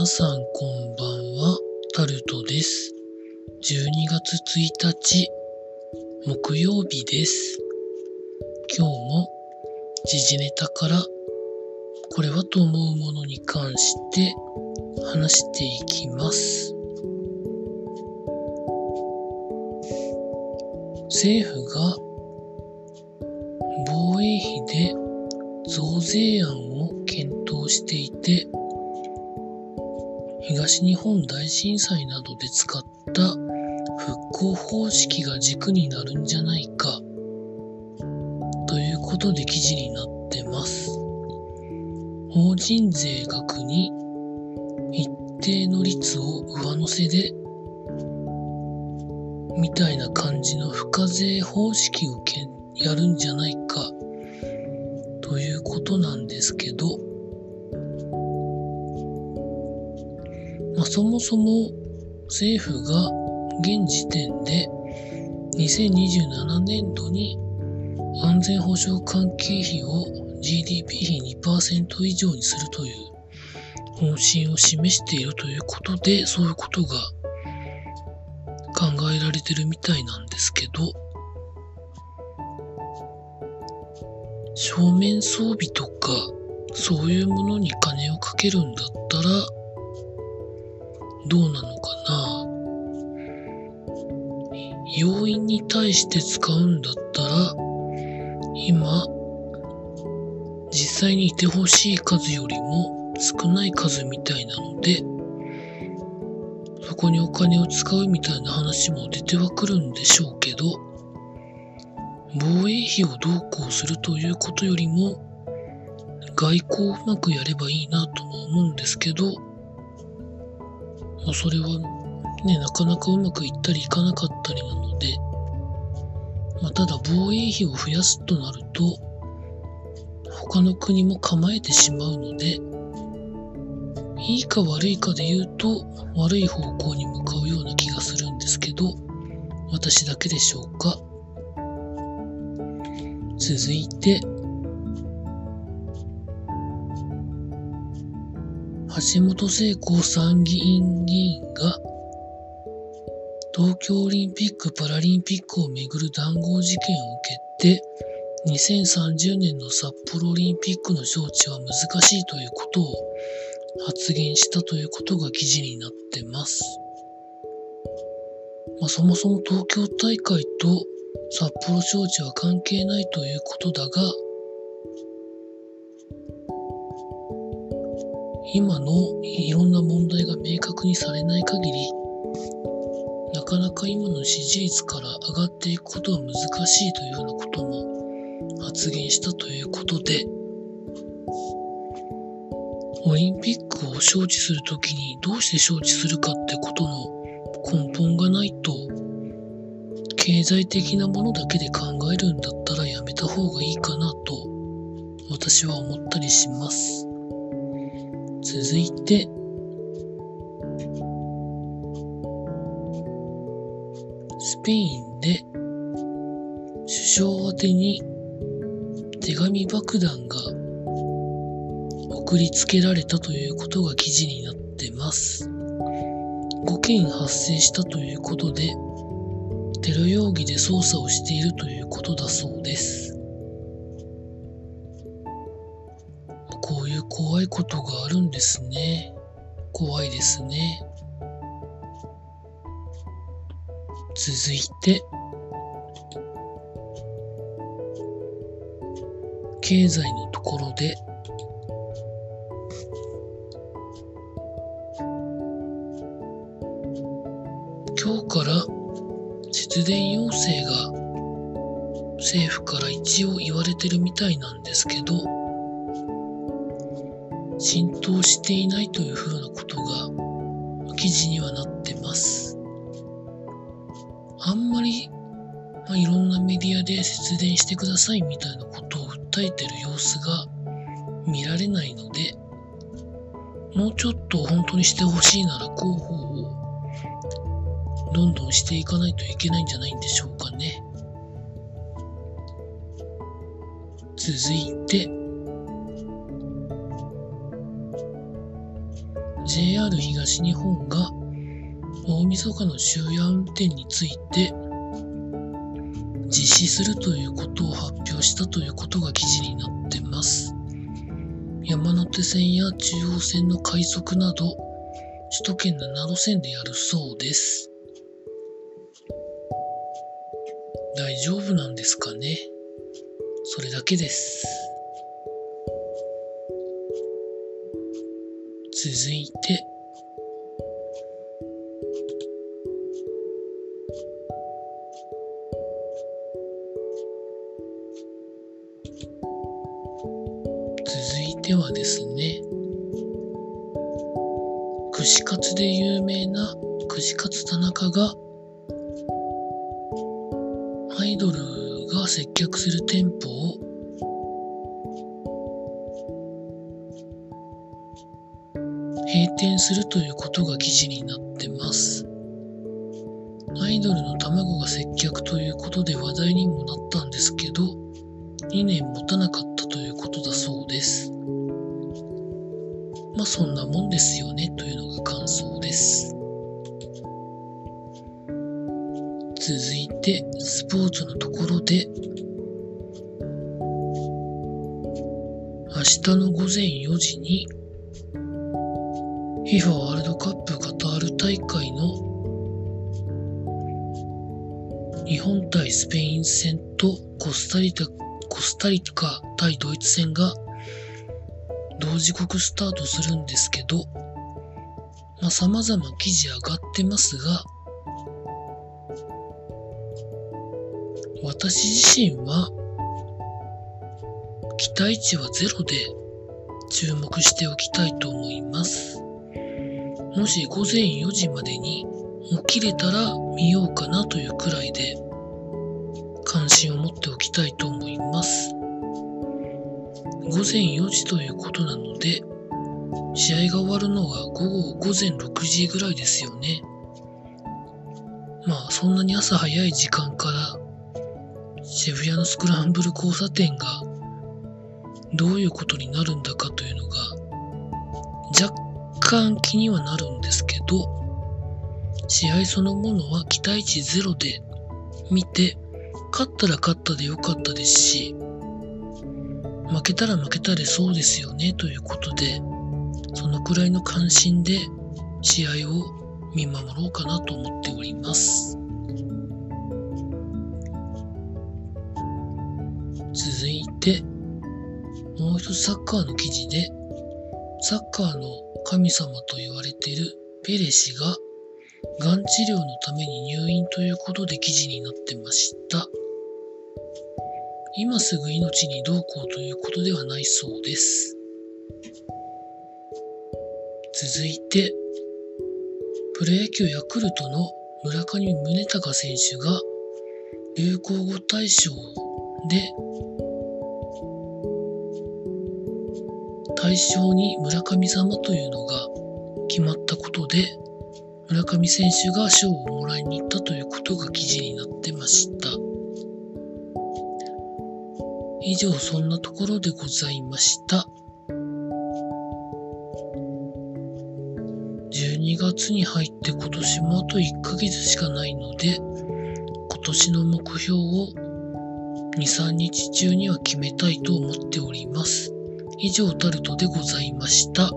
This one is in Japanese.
皆さんこんばんは、タルトです。12月1日、木曜日です。今日も時事ネタから、これはと思うものに関して話していきます。政府が防衛費で増税案を検討していて、東日本大震災などで使った復興方式が軸になるんじゃないかということで記事になってます。法人税額に一定の率を上乗せでみたいな感じの付加税方式をけんやるんじゃないかということなんですけど、まあ、そもそも政府が現時点で2027年度に安全保障関係費を GDP 比2%以上にするという方針を示しているということで、そういうことが考えられてるみたいなんですけど、正面装備とかそういうものに金をかけるんだったらどうなのかな？要因に対して使うんだったら今実際にいてほしい数よりも少ない数みたいなのでそこにお金を使うみたいな話も出てはくるんでしょうけど防衛費をどうこうするということよりも外交をうまくやればいいなとも思うんですけど、まあ、それはね、なかなかうまくいったりいかなかったりなので、まあ、ただ防衛費を増やすとなると、他の国も構えてしまうので、いいか悪いかで言うと、悪い方向に向かうような気がするんですけど、私だけでしょうか。続いて、橋本聖子参議院議員が東京オリンピック・パラリンピックをめぐる談合事件を受けて2030年の札幌オリンピックの招致は難しいということを発言したということが記事になってます。まあ、そもそも東京大会と札幌招致は関係ないということだが、今のいろんな問題が明確にされない限り、なかなか今の支持率から上がっていくことは難しいというようなことも発言したということで、オリンピックを招致するときにどうして招致するかってことの根本がないと、経済的なものだけで考えるんだったらやめた方がいいかなと私は思ったりします。続いて、スペインで首相宛てに手紙爆弾が送りつけられたということが記事になってます。5件発生したということで、テロ容疑で捜査をしているということだそうです。怖いことがあるんですね。怖いですね。続いて、経済のところで、今日から節電要請が政府から一応言われてるみたいなんですけど、浸透していないというふうなことが記事にはなってます。あんまり、まあ、いろんなメディアで節電してくださいみたいなことを訴えてる様子が見られないので、もうちょっと本当にしてほしいなら広報をどんどんしていかないといけないんじゃないんでしょうかね。続いて、JR 東日本が大晦日の終夜運転について実施するということを発表したということが記事になってます。山手線や中央線の快速など首都圏7路線でやるそうです。大丈夫なんですかね？それだけです。続いて、続いてはですね、串カツで有名な串カツ田中がアイドルが接客する店舗を閉店するということが記事になってます。アイドルの卵が接客ということで話題にもなったんですけど、2年持たなかったということだそうです。まあそんなもんですよねというのが感想です。続いて、スポーツのところで、明日の午前4時に FIFA ワールドカップカタール大会の日本対スペイン戦とコスタリカコスタリカ対ドイツ戦が同時刻スタートするんですけど、まあ、様々記事上がってますが、私自身は期待値はゼロで注目しておきたいと思います。もし午前4時までに起きれたら見ようかなというくらいで関心を持っておきたいと思います。午前4時ということなので、試合が終わるのは午後午前6時ぐらいですよね。まあそんなに朝早い時間から渋谷のスクランブル交差点がどういうことになるんだかというのが若干気にはなるんですけど、試合そのものは期待値ゼロで見て、勝ったら勝ったでよかったですし、負けたら負けたでそうですよねということで、そのくらいの関心で試合を見守ろうかなと思っております。続いて、もう一つサッカーの記事で、サッカーの神様と言われているペレ氏が、がん治療のために入院ということで記事になってました。今すぐ命にどうこうということではないそうです。続いて、プロ野球ヤクルトの村上宗隆選手が流行語大賞で対象に村神様というのが決まったことで、村上選手が賞をもらいに行ったということが記事になってました。以上、そんなところでございました。12月に入って今年もあと1ヶ月しかないので、今年の目標を2、3日中には決めたいと思っております。以上タルトでございました。